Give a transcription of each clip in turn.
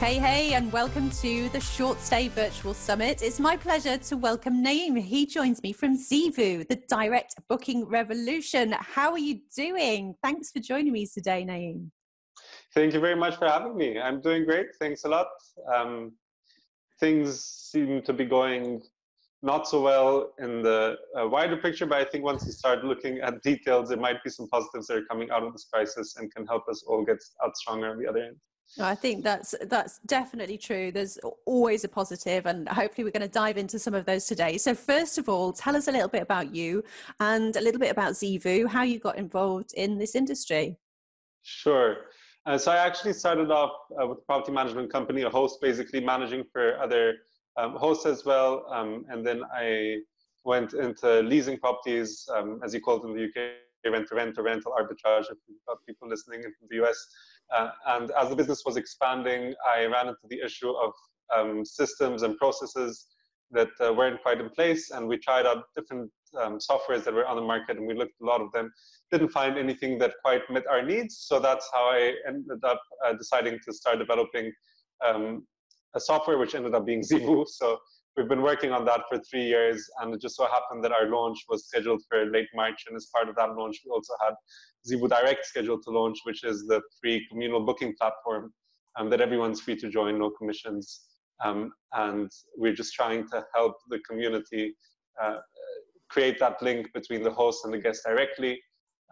Hey, hey, and welcome to the Short Stay Virtual Summit. It's my pleasure to welcome Naeem. He joins me from Zeevou, the direct booking revolution. How are you doing? Thanks for joining me today, Naeem. Thank you very much for having me. I'm doing great. Thanks a lot. Um, things seem to be going not so well in the uh, wider picture, but I think once you start looking at details, there might be some positives that are coming out of this crisis and can help us all get out stronger on the other end. I think that's that's definitely true. There's always a positive, and hopefully we're going to dive into some of those today. So first of all, tell us a little bit about you and a little bit about Zeevou, how you got involved in this industry. Sure. Uh, so I actually started off uh, with a property management company, a host basically managing for other um, hosts as well, um, and then I went into leasing properties, um, as you call it in the UK, rent to rent or rental arbitrage. If you've got people listening in the US. Uh, and as the business was expanding, I ran into the issue of um, systems and processes that uh, weren't quite in place. And we tried out different um, softwares that were on the market and we looked at a lot of them, didn't find anything that quite met our needs. So that's how I ended up uh, deciding to start developing um, a software which ended up being Zeevou. So we've been working on that for three years, and it just so happened that our launch was scheduled for late March. And as part of that launch, we also had Zeevou Direct scheduled to launch, which is the free communal booking platform um, that everyone's free to join, no commissions. Um, and we're just trying to help the community uh, create that link between the host and the guest directly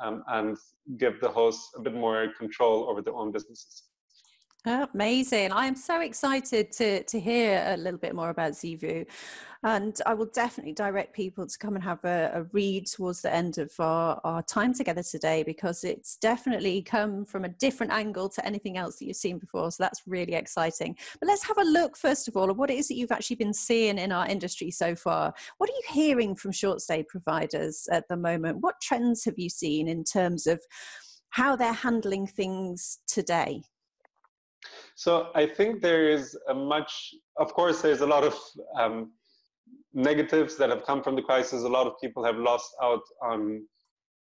um, and give the hosts a bit more control over their own businesses. Oh, amazing. I am so excited to, to hear a little bit more about Zeevou. And I will definitely direct people to come and have a, a, read towards the end of our, our time together today because it's definitely come from a different angle to anything else that you've seen before. So that's really exciting. But let's have a look, first of all, at what it is that you've actually been seeing in our industry so far. What are you hearing from short stay providers at the moment? What trends have you seen in terms of how they're handling things today? So I think there is a much, of course, there's a lot of um, negatives that have come from the crisis. A lot of people have lost out on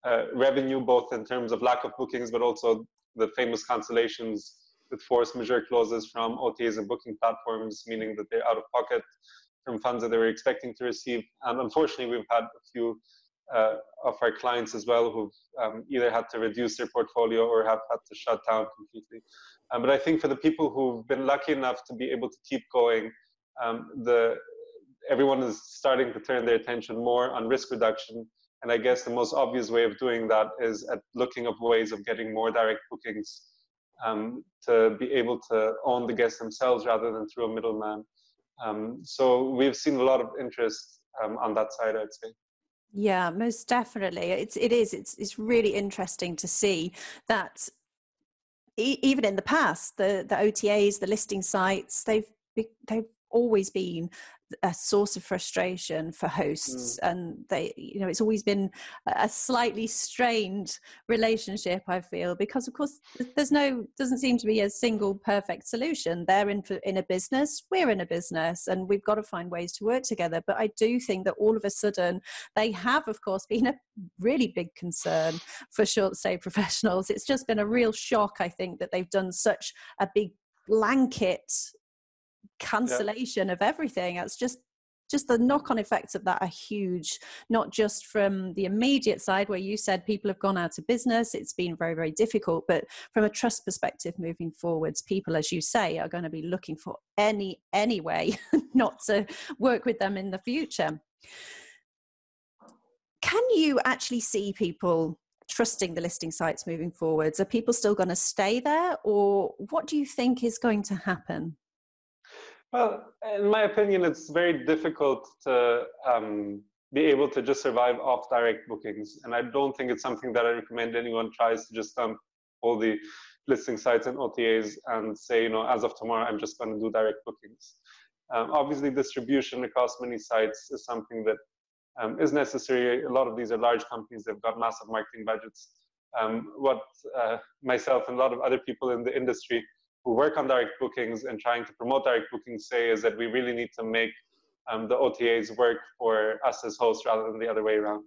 uh, revenue, both in terms of lack of bookings, but also the famous cancellations with force majeure clauses from OTAs and booking platforms, meaning that they're out of pocket from funds that they were expecting to receive. And unfortunately, we've had a few uh, of our clients as well who've um, either had to reduce their portfolio or have had to shut down completely. Um, but I think for the people who've been lucky enough to be able to keep going, um, the everyone is starting to turn their attention more on risk reduction. And I guess the most obvious way of doing that is at looking of ways of getting more direct bookings um, to be able to own the guests themselves rather than through a middleman. Um, so we've seen a lot of interest um, on that side, I'd say. Yeah, most definitely. It's it is. It's it's really interesting to see that e- even in the past, the the OTAs, the listing sites, they've they've always been a source of frustration for hosts mm. and they you know it's always been a slightly strained relationship i feel because of course there's no doesn't seem to be a single perfect solution. They're in in a business we're in a business and we've got to find ways to work together. But i do think that all of a sudden they have of course been a really big concern for short stay professionals. It's just been a real shock i think that they've done such a big blanket cancellation yeah. of everything. It's just just the knock-on effects of that are huge not just from the immediate side where you said people have gone out of business it's been very very difficult but from a trust perspective moving forwards people as you say are going to be looking for any any way not to work with them in the future can you actually see people trusting the listing sites moving forwards are people still going to stay there or what do you think is going to happen well, in my opinion, it's very difficult to um, be able to just survive off direct bookings. And I don't think it's something that I recommend anyone tries to just dump all the listing sites and OTAs and say, you know, as of tomorrow, I'm just going to do direct bookings. Um, obviously, distribution across many sites is something that um, is necessary. A lot of these are large companies, they've got massive marketing budgets. Um, what uh, myself and a lot of other people in the industry who work on direct bookings and trying to promote direct bookings say is that we really need to make um, the OTAs work for us as hosts rather than the other way around.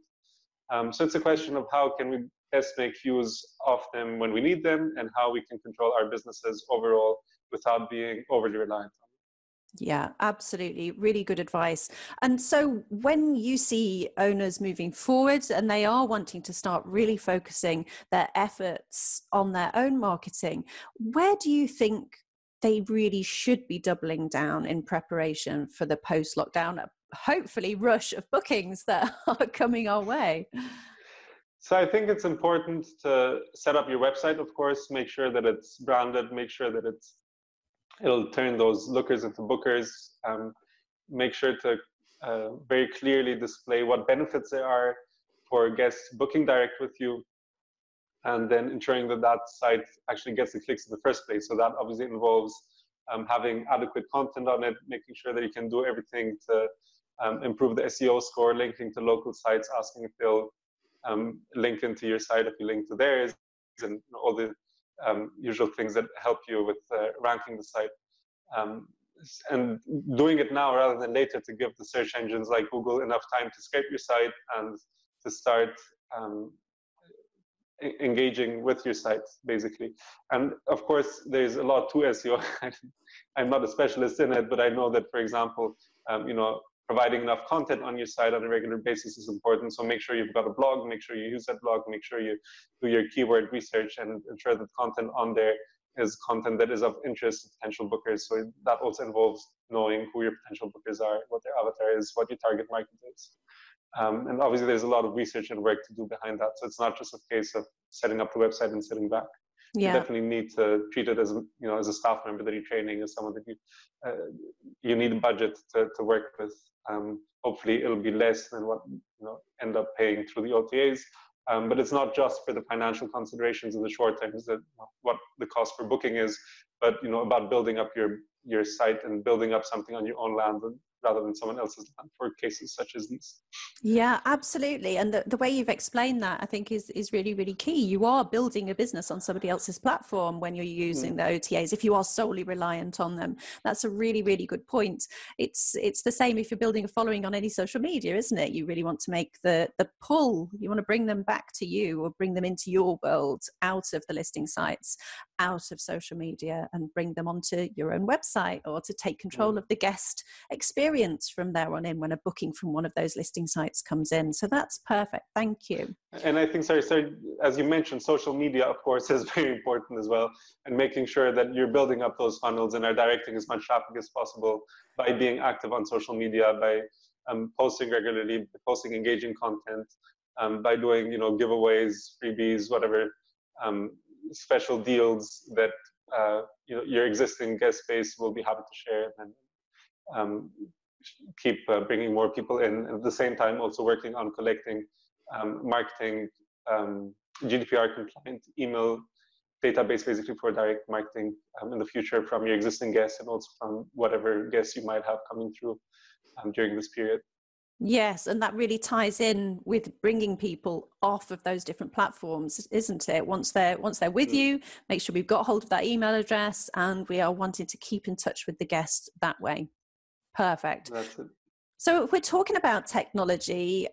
Um, so it's a question of how can we best make use of them when we need them and how we can control our businesses overall without being overly reliant on yeah, absolutely. Really good advice. And so, when you see owners moving forward and they are wanting to start really focusing their efforts on their own marketing, where do you think they really should be doubling down in preparation for the post lockdown, uh, hopefully, rush of bookings that are coming our way? So I think it's important to set up your website, of course, make sure that it's branded, make sure that it's it'll turn those lookers into bookers. Um, make sure to uh, very clearly display what benefits there are for guests booking direct with you, and then ensuring that that site actually gets the clicks in the first place. So that obviously involves um, having adequate content on it, making sure that you can do everything to um, improve the SEO score, linking to local sites, asking if they'll um, link into your site if you link to theirs, and all the um, usual things that help you with uh, ranking the site. Um, and doing it now rather than later to give the search engines like Google enough time to scrape your site and to start um, engaging with your site, basically. And of course, there's a lot to SEO. I'm not a specialist in it, but I know that, for example, um, you know, providing enough content on your site on a regular basis is important. So make sure you've got a blog, make sure you use that blog, make sure you do your keyword research and ensure that content on there is content that is of interest to potential bookers. So that also involves knowing who your potential bookers are, what their avatar is, what your target market is. Um, and obviously there's a lot of research and work to do behind that. So it's not just a case of setting up the website and sitting back yeah. you definitely need to treat it as you know as a staff member that you're training as someone that you uh, you need a budget to, to work with um, hopefully it'll be less than what you know end up paying through the OTAs um, but it's not just for the financial considerations in the short term is that what the cost for booking is but you know about building up your your site and building up something on your own land rather than someone else's land for cases such as these. Yeah, absolutely. And the, the way you've explained that, I think, is, is really, really key. You are building a business on somebody else's platform when you're using mm. the OTAs, if you are solely reliant on them. That's a really, really good point. It's it's the same if you're building a following on any social media, isn't it? You really want to make the the pull, you want to bring them back to you or bring them into your world out of the listing sites, out of social media, and bring them onto your own website or to take control mm. of the guest experience experience from there on in when a booking from one of those listing sites comes in. So that's perfect. Thank you. And I think, sorry, sorry, as you mentioned, social media, of course, is very important as well. And making sure that you're building up those funnels and are directing as much traffic as possible by being active on social media, by um, posting regularly, posting engaging content, um, by doing, you know, giveaways, freebies, whatever um, special deals that uh, you know your existing guest base will be happy to share and um, keep uh, bringing more people in. At the same time, also working on collecting um, marketing um, GDPR compliant email database basically for direct marketing um, in the future from your existing guests and also from whatever guests you might have coming through um, during this period. Yes, and that really ties in with bringing people off of those different platforms, isn't it? Once they're once they're with mm. you, make sure we've got hold of that email address, and we are wanting to keep in touch with the guest that way. Perfect. So, if we're talking about technology,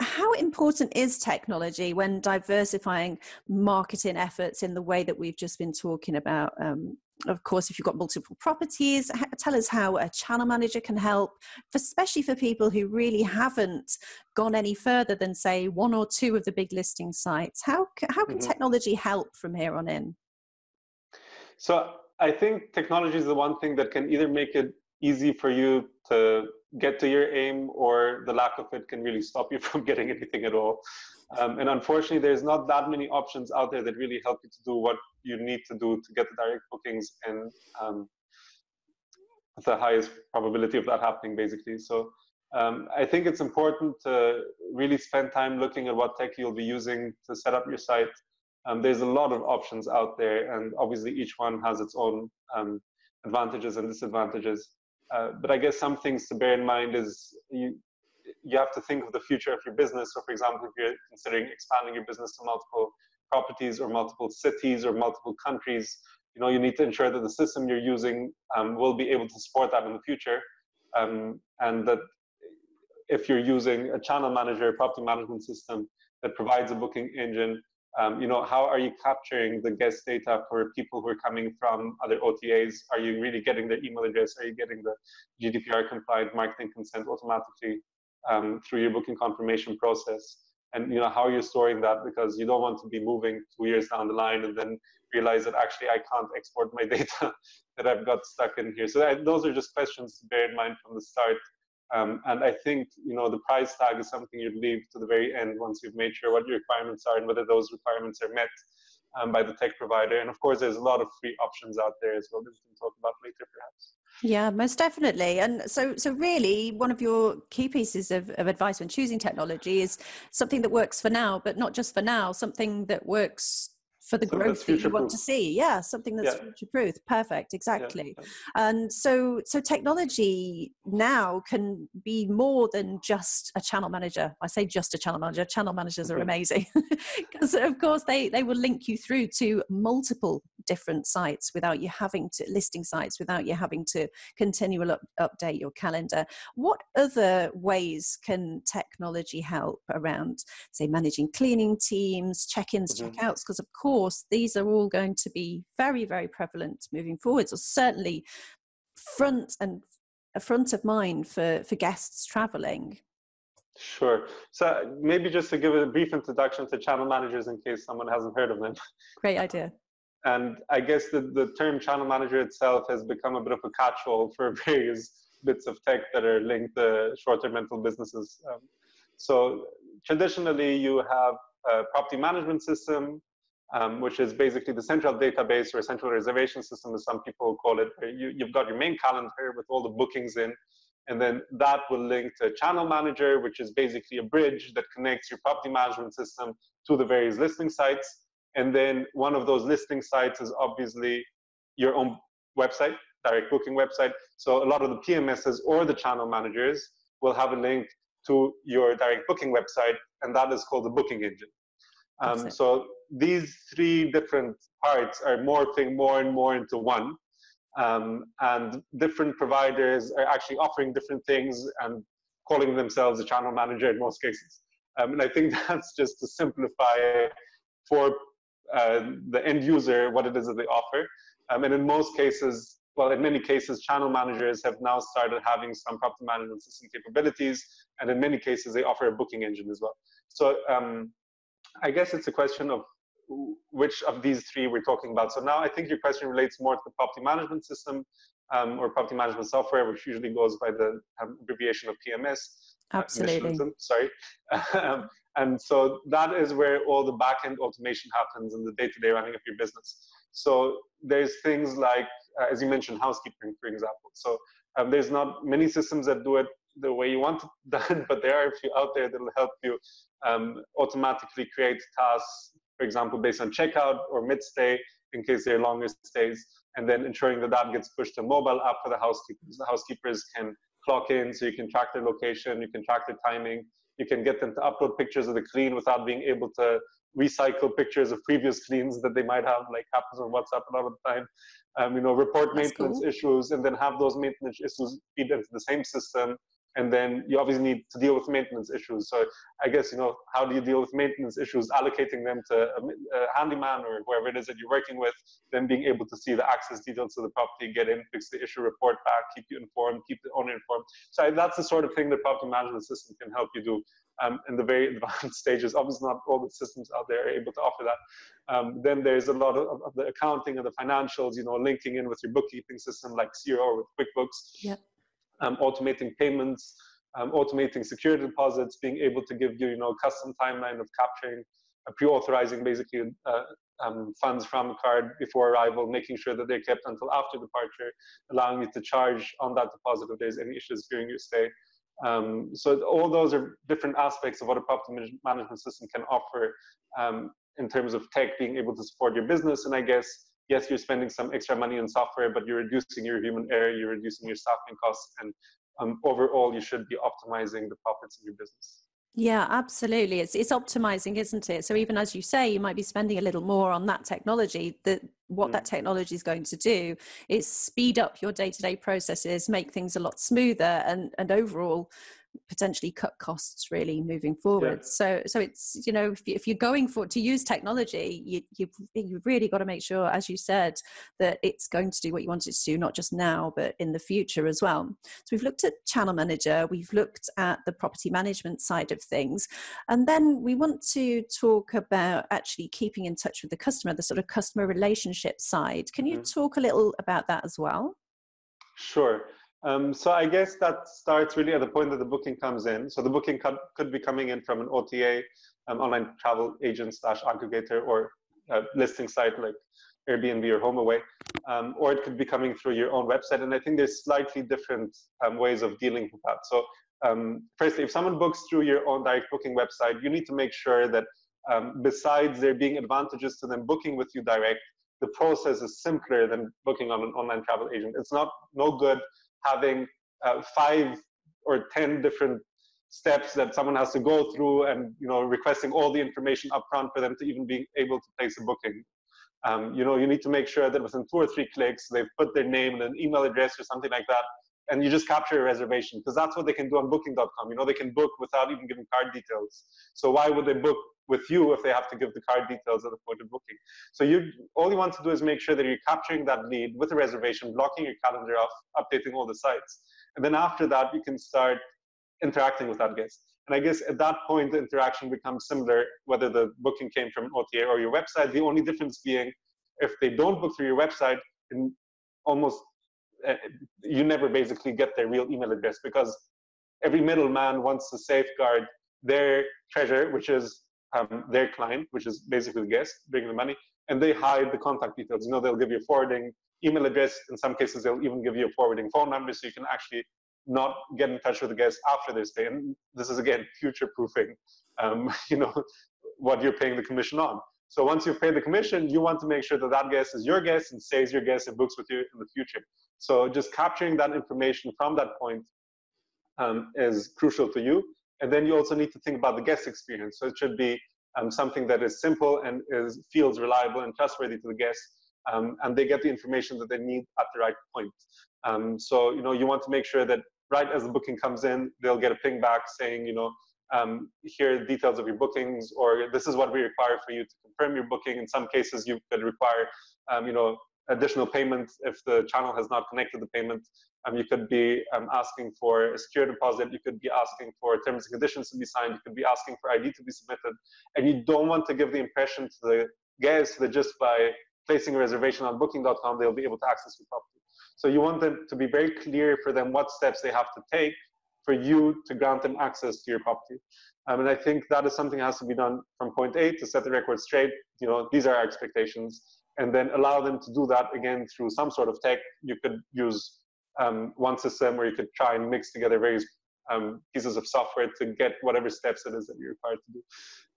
how important is technology when diversifying marketing efforts in the way that we've just been talking about? Um, of course, if you've got multiple properties, tell us how a channel manager can help, especially for people who really haven't gone any further than, say, one or two of the big listing sites. How, how can mm-hmm. technology help from here on in? So, I think technology is the one thing that can either make it easy for you to get to your aim or the lack of it can really stop you from getting anything at all. Um, and unfortunately, there's not that many options out there that really help you to do what you need to do to get the direct bookings and um, the highest probability of that happening, basically. So um, I think it's important to really spend time looking at what tech you'll be using to set up your site. Um, there's a lot of options out there, and obviously each one has its own um, advantages and disadvantages. Uh, but I guess some things to bear in mind is you you have to think of the future of your business. So, for example, if you're considering expanding your business to multiple properties or multiple cities or multiple countries, you know you need to ensure that the system you're using um, will be able to support that in the future, um, and that if you're using a channel manager, property management system that provides a booking engine, Um, you know, how are you capturing the guest data for people who are coming from other OTAs? Are you really getting their email address? Are you getting the GDPR compliant marketing consent automatically um, through your booking confirmation process? And you know, how are you storing that? Because you don't want to be moving two years down the line and then realize that actually I can't export my data that I've got stuck in here. So those are just questions to bear in mind from the start. Um, and I think you know the price tag is something you'd leave to the very end once you've made sure what your requirements are and whether those requirements are met um, by the tech provider. And of course, there's a lot of free options out there as well that we can talk about later, perhaps. Yeah, most definitely. And so, so really, one of your key pieces of, of advice when choosing technology is something that works for now, but not just for now. Something that works for the growth that you want to see. Yeah something that's yeah. future proof perfect exactly. yeah. and so so technology now can be more than just a channel manager. I say just a channel manager. Channel managers are amazing. Because of course they they will link you through to multiple different sites without you having to listing sites without you having to continually up, update your calendar what other ways can technology help around say managing cleaning teams check-ins mm-hmm. check-outs because of course these are all going to be very, very prevalent moving forwards, or certainly front and a front of mind for, for guests traveling. Sure. So maybe just to give a brief introduction to channel managers in case someone hasn't heard of them. Great idea. And I guess the, the term channel manager itself has become a bit of a catch-all for various bits of tech that are linked to short-term rental businesses. Um, so traditionally, you have a property management system um, which is basically the central database or central reservation system, as some people call it. You, you've got your main calendar with all the bookings in, and then that will link to a channel manager, which is basically a bridge that connects your property management system to the various listing sites. And then one of those listing sites is obviously your own website, direct booking website. So a lot of the PMSs or the channel managers will have a link to your direct booking website, and that is called the booking engine. Um, so these three different parts are morphing more and more into one. Um, and different providers are actually offering different things and calling themselves a channel manager in most cases. Um, and I think that's just to simplify for uh, the end user what it is that they offer. Um, and in most cases, well, in many cases, channel managers have now started having some property management system capabilities, and in many cases, they offer a booking engine as well. So um, I guess it's a question of which of these three we're talking about. So now I think your question relates more to the property management system um, or property management software, which usually goes by the um, abbreviation of PMS. Uh, Absolutely. Uh, sorry. and so that is where all the backend automation happens in the day-to-day running of your business. So there's things like, uh, as you mentioned, housekeeping, for example. So um, there's not many systems that do it the way you want it done, but there are a few out there that will help you um, automatically create tasks for example, based on checkout or mid-stay in case they're longer stays, and then ensuring that that gets pushed to mobile app for the housekeepers. The housekeepers can clock in, so you can track their location, you can track their timing, you can get them to upload pictures of the clean without being able to recycle pictures of previous cleans that they might have, like happens on WhatsApp a lot of the time. Um, you know, report That's maintenance cool. issues and then have those maintenance issues feed into the same system and then you obviously need to deal with maintenance issues. So I guess you know how do you deal with maintenance issues? Allocating them to a, handyman or whoever it is that you're working with, then being able to see the access details to the property, get in, fix the issue, report back, keep you informed, keep the owner informed. So that's the sort of thing that property management system can help you do. Um, in the very advanced stages, obviously not all the systems out there are able to offer that. Um, then there's a lot of, of, the accounting and the financials, you know, linking in with your bookkeeping system like or with QuickBooks. Yeah um, automating payments, um, automating security deposits, being able to give you, you know, custom timeline of capturing, uh, pre-authorizing basically uh, um, funds from a card before arrival, making sure that they're kept until after departure, allowing you to charge on that deposit if there's any issues during your stay. Um, so all those are different aspects of what a property management system can offer um, in terms of tech being able to support your business. And I guess yes, you're spending some extra money on software, but you're reducing your human error, you're reducing your staffing costs, and um, overall, you should be optimizing the profits in your business. Yeah, absolutely. It's it's optimizing, isn't it? So even as you say, you might be spending a little more on that technology. That what mm. that technology is going to do is speed up your day-to-day processes, make things a lot smoother, and and overall potentially cut costs really moving forward. Yeah. So, so it's you know if, you, if you're going for to use technology, you you you've really got to make sure, as you said, that it's going to do what you want it to do, not just now but in the future as well. So we've looked at channel manager, we've looked at the property management side of things, and then we want to talk about actually keeping in touch with the customer, the sort of customer relationship side. Can you mm-hmm. talk a little about that as well? Sure. Um, so I guess that starts really at the point that the booking comes in. So the booking could, could be coming in from an OTA, um, online travel agent slash aggregator, or a listing site like Airbnb or HomeAway, um, or it could be coming through your own website. And I think there's slightly different um, ways of dealing with that. So um, firstly, if someone books through your own direct booking website, you need to make sure that um, besides there being advantages to them booking with you direct, the process is simpler than booking on an online travel agent. It's not no good having uh, five or ten different steps that someone has to go through and you know requesting all the information upfront for them to even be able to place a booking. Um, you know you need to make sure that within two or three clicks they've put their name and an email address or something like that and you just capture a reservation because that's what they can do on booking.com you know they can book without even giving card details so why would they book with you if they have to give the card details at the point of booking so you all you want to do is make sure that you're capturing that lead with a reservation blocking your calendar off updating all the sites and then after that you can start interacting with that guest. And I guess at that point, the interaction becomes similar, whether the booking came from an OTA or your website. The only difference being if they don't book through your website, in almost you never basically get their real email address because every middleman wants to safeguard their treasure, which is um, their client, which is basically the guest bringing the money, and they hide the contact details. You know, they'll give you a forwarding email address. In some cases, they'll even give you a forwarding phone number so you can actually not get in touch with the guest after they stay. And this is again future proofing, um, you know, what you're paying the commission on. So once you've paid the commission, you want to make sure that that guest is your guest and stays your guest and books with you in the future. So just capturing that information from that point um, is crucial to you. And then you also need to think about the guest experience. So it should be um, something that is simple and is feels reliable and trustworthy to the guests, um, and they get the information that they need at the right point. Um, so you know you want to make sure that right as the booking comes in, they'll get a ping back saying, you know, um, here are details of your bookings, or this is what we require for you to confirm your booking. In some cases, you could require, um, you know, additional payment if the channel has not connected the payment. Um, you could be um, asking for a secure deposit. You could be asking for terms and conditions to be signed. You could be asking for ID to be submitted. And you don't want to give the impression to the guests that just by placing a reservation on booking.com, they'll be able to access your property. So you want them to be very clear for them what steps they have to take for you to grant them access to your property. Um, and I think that is something that has to be done from point A to set the record straight. You know, these are our expectations, and then allow them to do that again through some sort of tech. You could use um, one system where you could try and mix together various um, pieces of software to get whatever steps it is that you're required to do.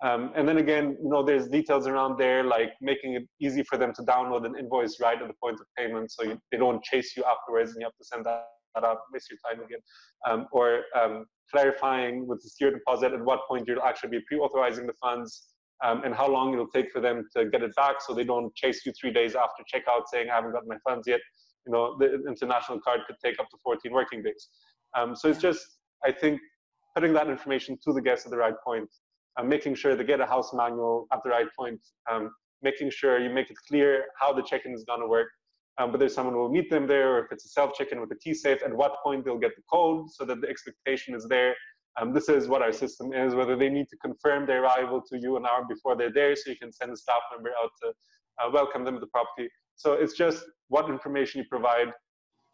Um, and then again, you know, there's details around there like making it easy for them to download an invoice right at the point of payment, so you, they don't chase you afterwards and you have to send that, that out, waste your time again. Um, or um, clarifying with the secure deposit at what point you'll actually be pre-authorizing the funds. Um, and how long it'll take for them to get it back, so they don't chase you three days after checkout saying I haven't got my funds yet. You know, the international card could take up to 14 working days. Um, so it's just I think putting that information to the guests at the right point, uh, making sure they get a house manual at the right point, um, making sure you make it clear how the check-in is going to work, um, whether someone will meet them there or if it's a self check-in with a key safe, at what point they'll get the code so that the expectation is there. Um, this is what our system is, whether they need to confirm their arrival to you an hour before they're there so you can send a staff member out to uh, welcome them to the property. So it's just what information you provide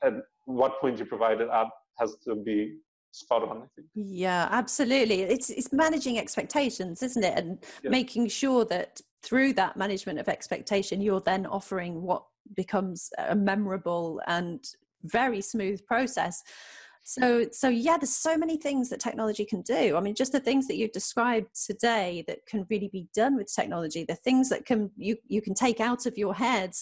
and what point you provide it at has to be spot on i think yeah absolutely it's it's managing expectations isn't it and yeah. making sure that through that management of expectation you're then offering what becomes a memorable and very smooth process so so yeah there's so many things that technology can do i mean just the things that you've described today that can really be done with technology the things that can you you can take out of your head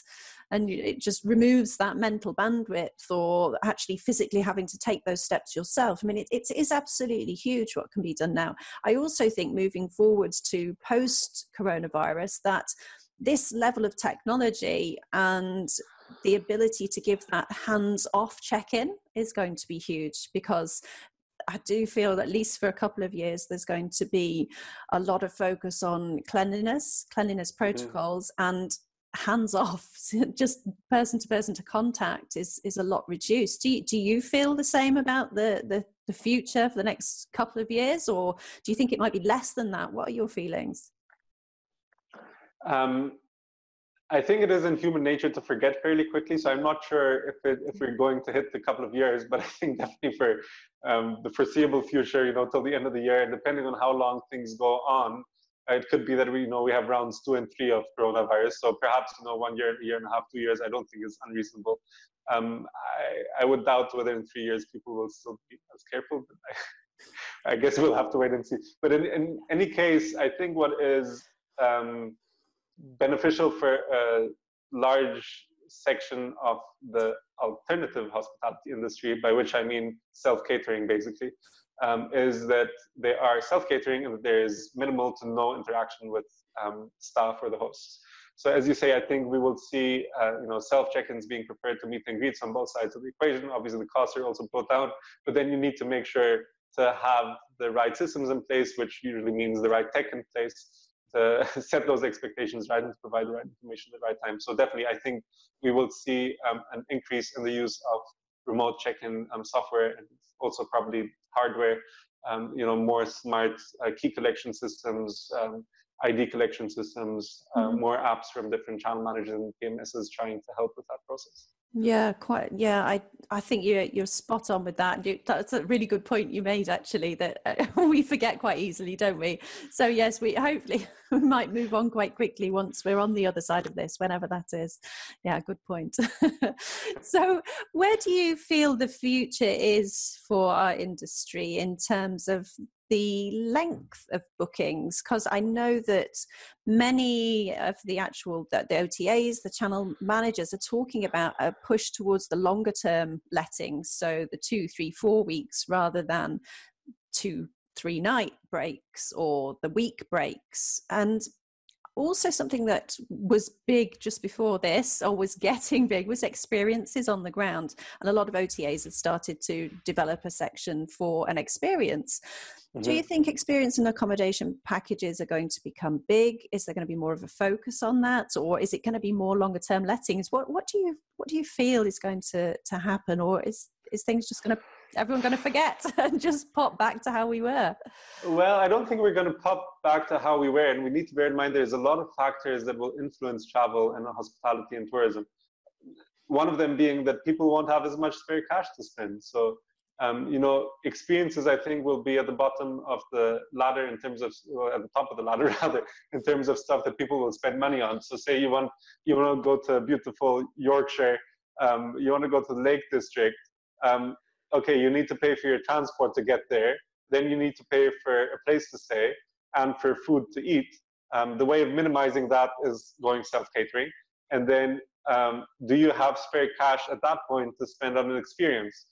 and it just removes that mental bandwidth or actually physically having to take those steps yourself. I mean, it, it is absolutely huge what can be done now. I also think moving forwards to post coronavirus that this level of technology and the ability to give that hands off check in is going to be huge because I do feel at least for a couple of years, there's going to be a lot of focus on cleanliness, cleanliness mm-hmm. protocols, mm. and hands off just person to person to contact is is a lot reduced do you, do you feel the same about the, the the future for the next couple of years or do you think it might be less than that what are your feelings um, I think it is in human nature to forget fairly quickly. So I'm not sure if it, if we're going to hit the couple of years, but I think definitely for um, the foreseeable future, you know, till the end of the year, and depending on how long things go on, it could be that we you know we have rounds two and three of coronavirus. So perhaps you know one year, a year and a half, two years. I don't think is unreasonable. Um, I, I would doubt whether in three years people will still be as careful. I, I guess we'll have to wait and see. But in, in any case, I think what is um, beneficial for a large section of the alternative hospitality industry, by which I mean self-catering basically, um, is that they are self-catering and that there is minimal to no interaction with um, staff or the hosts. So as you say, I think we will see, uh, you know, self check-ins being prepared to meet and greets on both sides of the equation. Obviously, the costs are also brought down, but then you need to make sure to have the right systems in place, which usually means the right tech in place to set those expectations right and provide the right information at the right time. So definitely, I think we will see um, an increase in the use of remote check-in um, software and also probably hardware, um, you know, more smart uh, key collection systems, um, ID collection systems, uh, mm-hmm. more apps from different channel managers and PMSs trying to help with that process. Yeah, quite. Yeah, I I think you're you're spot on with that. You, that's a really good point you made actually. That uh, we forget quite easily, don't we? So yes, we hopefully we might move on quite quickly once we're on the other side of this, whenever that is. Yeah, good point. so, where do you feel the future is for our industry in terms of the length of bookings because I know that many of the actual the, the, OTAs, the channel managers are talking about a push towards the longer term lettings, so the two, three, four weeks rather than two, three night breaks or the week breaks. And also something that was big just before this or was getting big was experiences on the ground and a lot of otas have started to develop a section for an experience mm-hmm. do you mm-hmm. think experience and accommodation packages are going to become big is there going to be more of a focus on that or is it going to be more longer term lettings what, what do you what do you feel is going to to happen or is is things just going to everyone going to forget and just pop back to how we were? Well, I don't think we're going to pop back to how we were. And we need to bear in mind there's a lot of factors that will influence travel and hospitality and tourism. One of them being that people won't have as much spare cash to spend. So, um, you know, experiences I think will be at the bottom of the ladder in terms of, well, at the top of the ladder rather, in terms of stuff that people will spend money on. So, say you want you want to go to beautiful Yorkshire, um, you want to go to the Lake District. Um, okay, you need to pay for your transport to get there. Then you need to pay for a place to stay and for food to eat. Um, the way of minimizing that is going self-catering. And then um, do you have spare cash at that point to spend on an experience?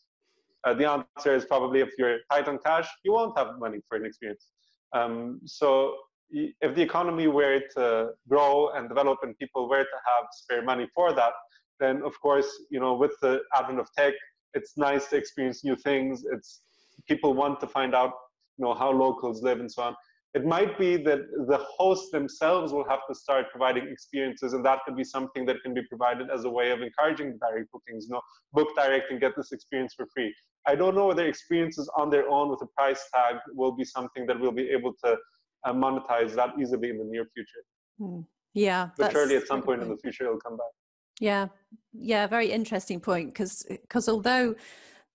Uh, the answer is probably if you're tight on cash, you won't have money for an experience. Um, so if the economy were to grow and develop and people were to have spare money for that, then of course, you know, with the advent of tech, it's nice to experience new things. It's people want to find out, you know, how locals live and so on. It might be that the hosts themselves will have to start providing experiences, and that could be something that can be provided as a way of encouraging direct bookings. You know, book direct and get this experience for free. I don't know whether experiences on their own with a price tag will be something that we'll be able to uh, monetize that easily in the near future. Hmm. Yeah, but surely at some point in the future it'll come back. Yeah, yeah, very interesting point because because although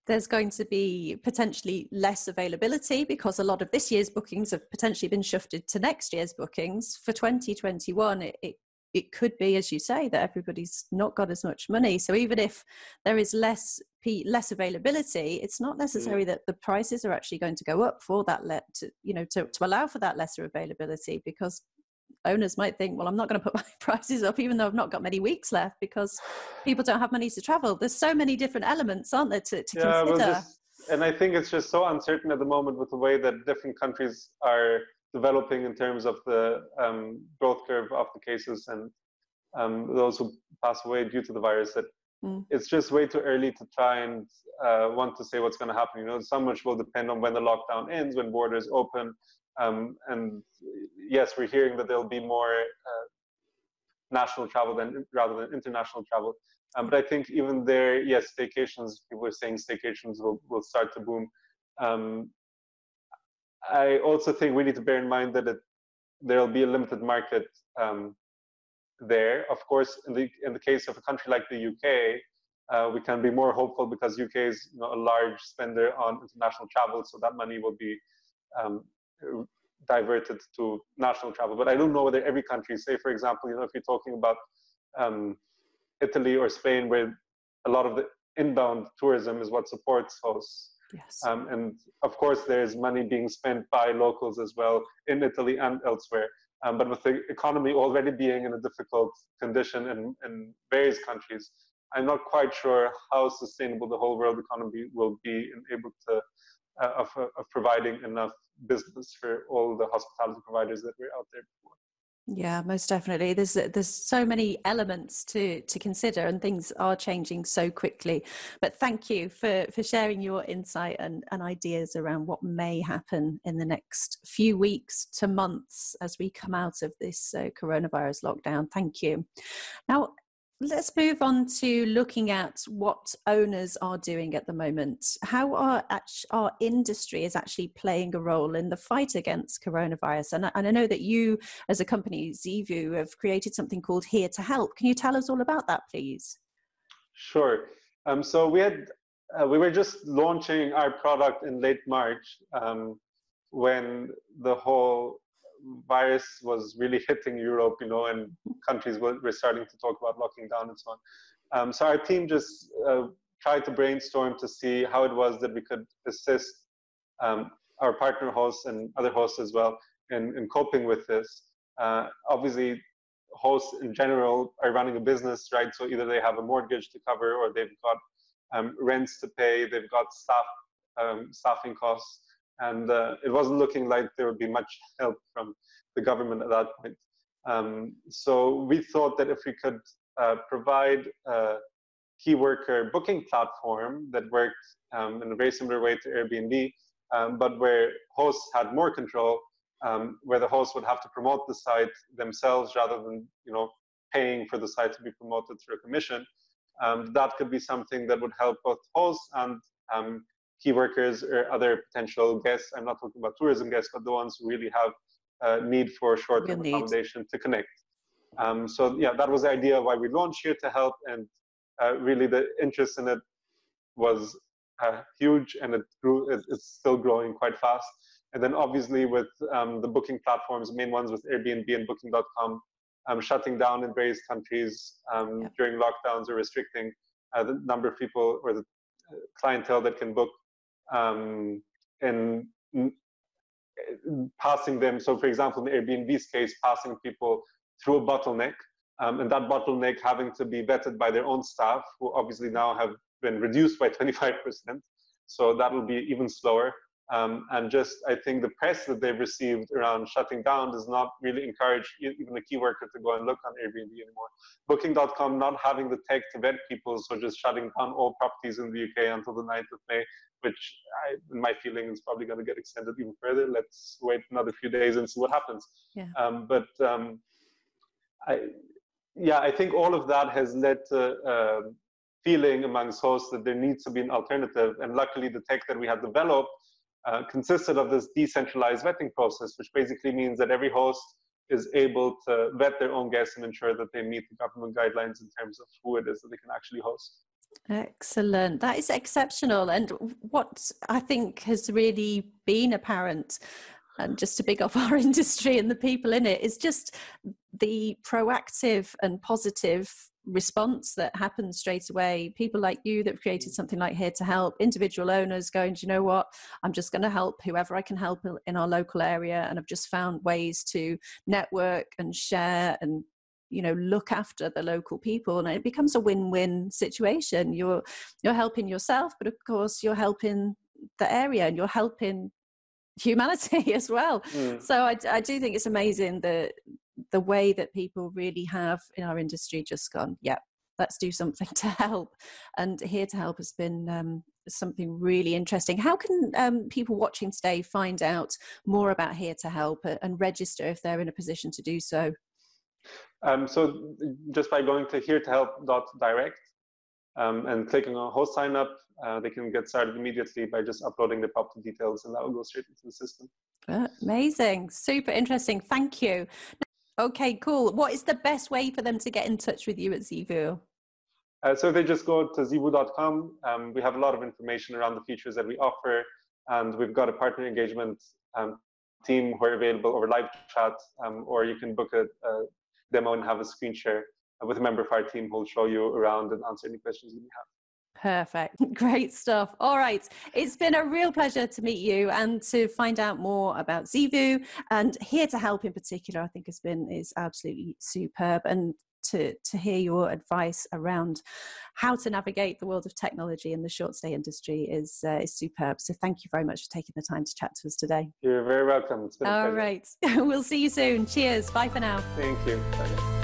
there's going to be potentially less availability because a lot of this year's bookings have potentially been shifted to next year's bookings for 2021 it, it, it could be as you say that everybody's not got as much money. So even if there is less less availability it's not mm. necessary that the prices are actually going to go up for that let to, you know to, to allow for that lesser availability because owners might think, well, I'm not going to put my prices up, even though I've not got many weeks left because people don't have money to travel. There's so many different elements, aren't there, to, to yeah, consider? Well, just, and I think it's just so uncertain at the moment with the way that different countries are developing in terms of the um, growth curve of the cases and um, those who pass away due to the virus that mm. it's just way too early to try and uh, want to say what's going to happen. You know, so much will depend on when the lockdown ends, when borders open. Um, and yes, we're hearing that there'll be more uh, national travel than rather than international travel. Um, but I think even there, yes, staycations. People are saying staycations will will start to boom. Um, I also think we need to bear in mind that there'll be a limited market um, there. Of course, in the in the case of a country like the UK, uh, we can be more hopeful because UK is you know, a large spender on international travel, so that money will be um, diverted to national travel. But I don't know whether every country, say for example, you know, if you're talking about um, Italy or Spain, where a lot of the inbound tourism is what supports hosts. Yes. Um, and of course, there's money being spent by locals as well in Italy and elsewhere. Um, but with the economy already being in a difficult condition in, in various countries, I'm not quite sure how sustainable the whole world economy will be and able to uh, of, of providing enough business for all the hospitality providers that were out there before. Yeah, most definitely. There's there's so many elements to to consider, and things are changing so quickly. But thank you for for sharing your insight and, and ideas around what may happen in the next few weeks to months as we come out of this uh, coronavirus lockdown. Thank you. Now, Let's move on to looking at what owners are doing at the moment. How our our industry is actually playing a role in the fight against coronavirus. And I, and I know that you, as a company, Zeevou, have created something called Here to Help. Can you tell us all about that, please? Sure. Um, so we had uh, we were just launching our product in late March um, when the whole virus was really hitting Europe, you know, and countries were, were starting to talk about locking down and so on. Um, so our team just uh, tried to brainstorm to see how it was that we could assist um, our partner hosts and other hosts as well in, in coping with this. Uh, obviously, hosts in general are running a business, right? So either they have a mortgage to cover or they've got um, rents to pay, they've got staff um, staffing costs and uh, it wasn't looking like there would be much help from the government at that point. Um, so we thought that if we could uh, provide a key worker booking platform that worked um, in a very similar way to Airbnb, um, but where hosts had more control, um, where the hosts would have to promote the site themselves rather than you know paying for the site to be promoted through a commission, um, that could be something that would help both hosts and um, key workers or other potential guests. I'm not talking about tourism guests, but the ones who really have a need for a short-term accommodation to connect. Um, so yeah, that was the idea why we launched here to help, and uh, really the interest in it was uh, huge, and it grew. It's still growing quite fast. And then obviously with um, the booking platforms, main ones with Airbnb and Booking.com, um, shutting down in various countries um, yeah. during lockdowns or restricting uh, the number of people or the uh, clientele that can book um, and passing them. So, for example, in Airbnb's case, passing people through a bottleneck, um, and that bottleneck having to be vetted by their own staff, who obviously now have been reduced by 25%. So that will be even slower. Um, and just, I think the press that they've received around shutting down does not really encourage even a key worker to go and look on Airbnb anymore. Booking.com not having the tech to vet people, so just shutting down all properties in the UK until the 9th of May, which I, in my feeling is probably going to get extended even further. Let's wait another few days and see what happens. Yeah. Um, but um, I, yeah, I think all of that has led to uh, feeling amongst hosts that there needs to be an alternative. And luckily, the tech that we had developed uh, consisted of this decentralized vetting process, which basically means that every host is able to vet their own guests and ensure that they meet the government guidelines in terms of who it is that they can actually host. Excellent. That is exceptional. And what I think has really been apparent, and just to big up our industry and the people in it, is just the proactive and positive response that happens straight away. People like you that have created something like Here to Help, individual owners going, Do you know what? I'm just going to help whoever I can help in our local area. And I've just found ways to network and share and you know look after the local people and it becomes a win-win situation you're you're helping yourself but of course you're helping the area and you're helping humanity as well mm. so I, I do think it's amazing the the way that people really have in our industry just gone, yeah, let's do something to help. And Here to Help has been um, something really interesting. How can um, people watching today find out more about Here to Help and register if they're in a position to do so? Um, so just by going to here to help.direct um, and clicking on host sign up, uh, they can get started immediately by just uploading the property details and that will go straight into the system. Amazing. Super interesting. Thank you. Okay, cool. What is the best way for them to get in touch with you at Zeevou? Uh, so they just go to zeevou.com, um, we have a lot of information around the features that we offer, and we've got a partner engagement um, team who are available over live chat, um, or you can book a, a, demo and have a screen share with a member of our team who will show you around and answer any questions you have. Perfect. Great stuff. All right. It's been a real pleasure to meet you and to find out more about Zeevou and here to help in particular, I think has been is absolutely superb. And to, to hear your advice around how to navigate the world of technology in the short stay industry is, uh, is superb. So thank you very much for taking the time to chat to us today. You're very welcome. All right. we'll see you soon. Cheers. Bye for now. Thank you. Bye.